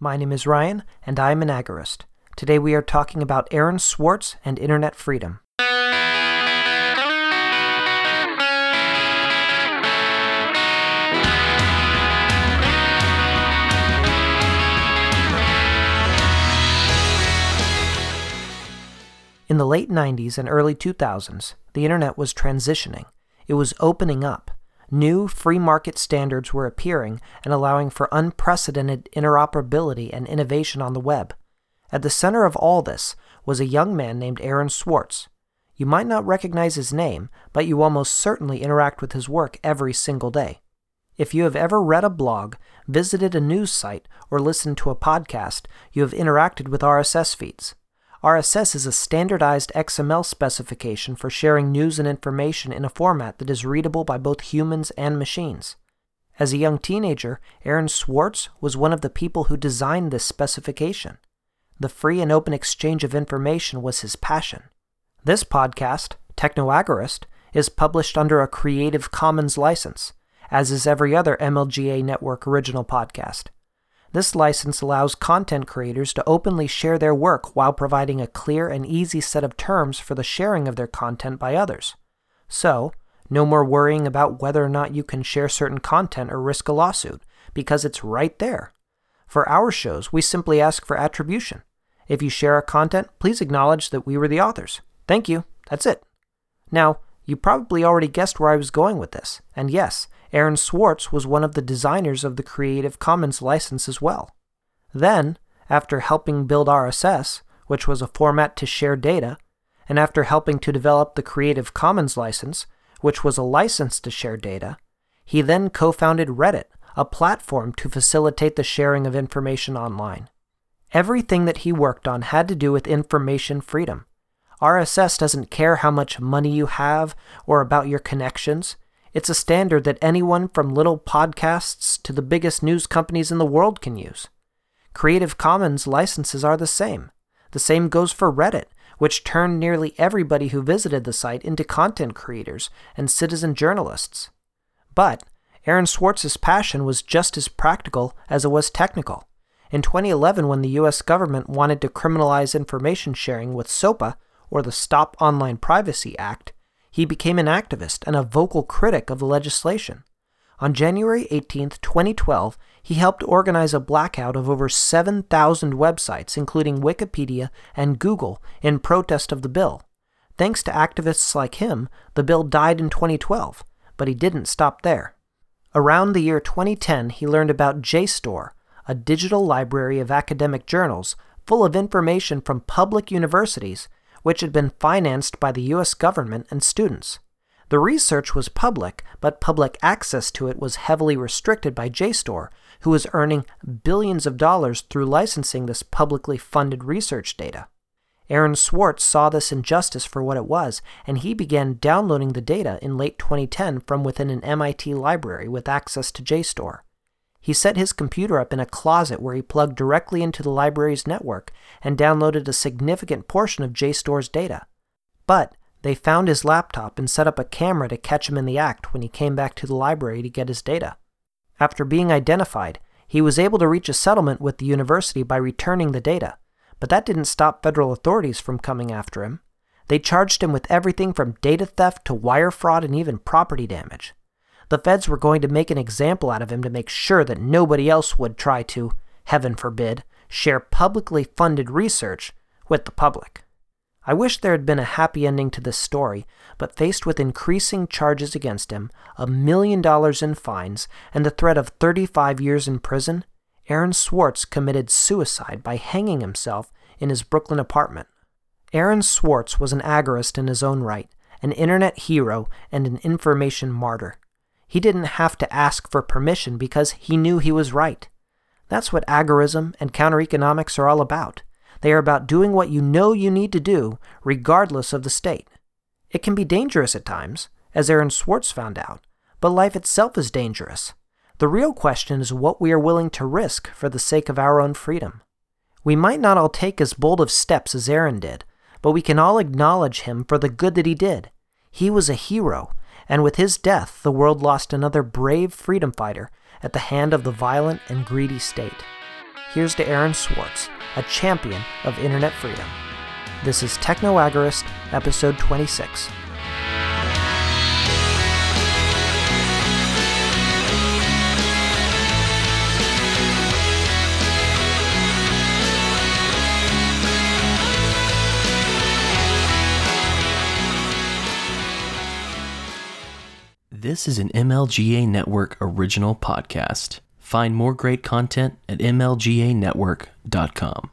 My name is Ryan, and I am an agorist. Today we are talking about Aaron Swartz and internet freedom. In the late 90s and early 2000s, the internet was transitioning. It was opening up. New free market standards were appearing and allowing for unprecedented interoperability and innovation on the web. At the center of all this was a young man named Aaron Swartz. You might not recognize his name, but you almost certainly interact with his work every single day. If you have ever read a blog, visited a news site, or listened to a podcast, you have interacted with RSS feeds. RSS is a standardized XML specification for sharing news and information in a format that is readable by both humans and machines. As a young teenager, Aaron Swartz was one of the people who designed this specification. The free and open exchange of information was his passion. This podcast, Technoagorist, is published under a Creative Commons license, as is every other MLGA Network original podcast. This license allows content creators to openly share their work while providing a clear and easy set of terms for the sharing of their content by others. So, no more worrying about whether or not you can share certain content or risk a lawsuit, because it's right there. For our shows, we simply ask for attribution. If you share our content, please acknowledge that we were the authors. Thank you. That's it. Now, you probably already guessed where I was going with this, and yes, Aaron Swartz was one of the designers of the Creative Commons license as well. Then, after helping build RSS, which was a format to share data, and after helping to develop the Creative Commons license, which was a license to share data, he then co founded Reddit, a platform to facilitate the sharing of information online. Everything that he worked on had to do with information freedom. RSS doesn't care how much money you have or about your connections. It's a standard that anyone from little podcasts to the biggest news companies in the world can use. Creative Commons licenses are the same. The same goes for Reddit, which turned nearly everybody who visited the site into content creators and citizen journalists. But Aaron Swartz's passion was just as practical as it was technical. In 2011, when the US government wanted to criminalize information sharing with SOPA, or the Stop Online Privacy Act, he became an activist and a vocal critic of the legislation. On January 18, 2012, he helped organize a blackout of over 7,000 websites, including Wikipedia and Google, in protest of the bill. Thanks to activists like him, the bill died in 2012, but he didn't stop there. Around the year 2010, he learned about JSTOR, a digital library of academic journals full of information from public universities which had been financed by the U.S. government and students. The research was public, but public access to it was heavily restricted by JSTOR, who was earning billions of dollars through licensing this publicly funded research data. Aaron Swartz saw this injustice for what it was, and he began downloading the data in late 2010 from within an MIT library with access to JSTOR. He set his computer up in a closet where he plugged directly into the library's network and downloaded a significant portion of JSTOR's data. But they found his laptop and set up a camera to catch him in the act when he came back to the library to get his data. After being identified, he was able to reach a settlement with the university by returning the data, but that didn't stop federal authorities from coming after him. They charged him with everything from data theft to wire fraud and even property damage. The feds were going to make an example out of him to make sure that nobody else would try to, heaven forbid, share publicly funded research with the public. I wish there had been a happy ending to this story, but faced with increasing charges against him, a million dollars in fines, and the threat of 35 years in prison, Aaron Swartz committed suicide by hanging himself in his Brooklyn apartment. Aaron Swartz was an agorist in his own right, an internet hero, and an information martyr. He didn't have to ask for permission because he knew he was right. That's what agorism and counter economics are all about. They are about doing what you know you need to do, regardless of the state. It can be dangerous at times, as Aaron Swartz found out, but life itself is dangerous. The real question is what we are willing to risk for the sake of our own freedom. We might not all take as bold of steps as Aaron did, but we can all acknowledge him for the good that he did. He was a hero, and with his death, the world lost another brave freedom fighter at the hand of the violent and greedy state. here's to Aaron Swartz, a champion of internet freedom. This is Techno Agorist, episode 26. This is an MLGA Network original podcast. Find more great content at mlganetwork.com.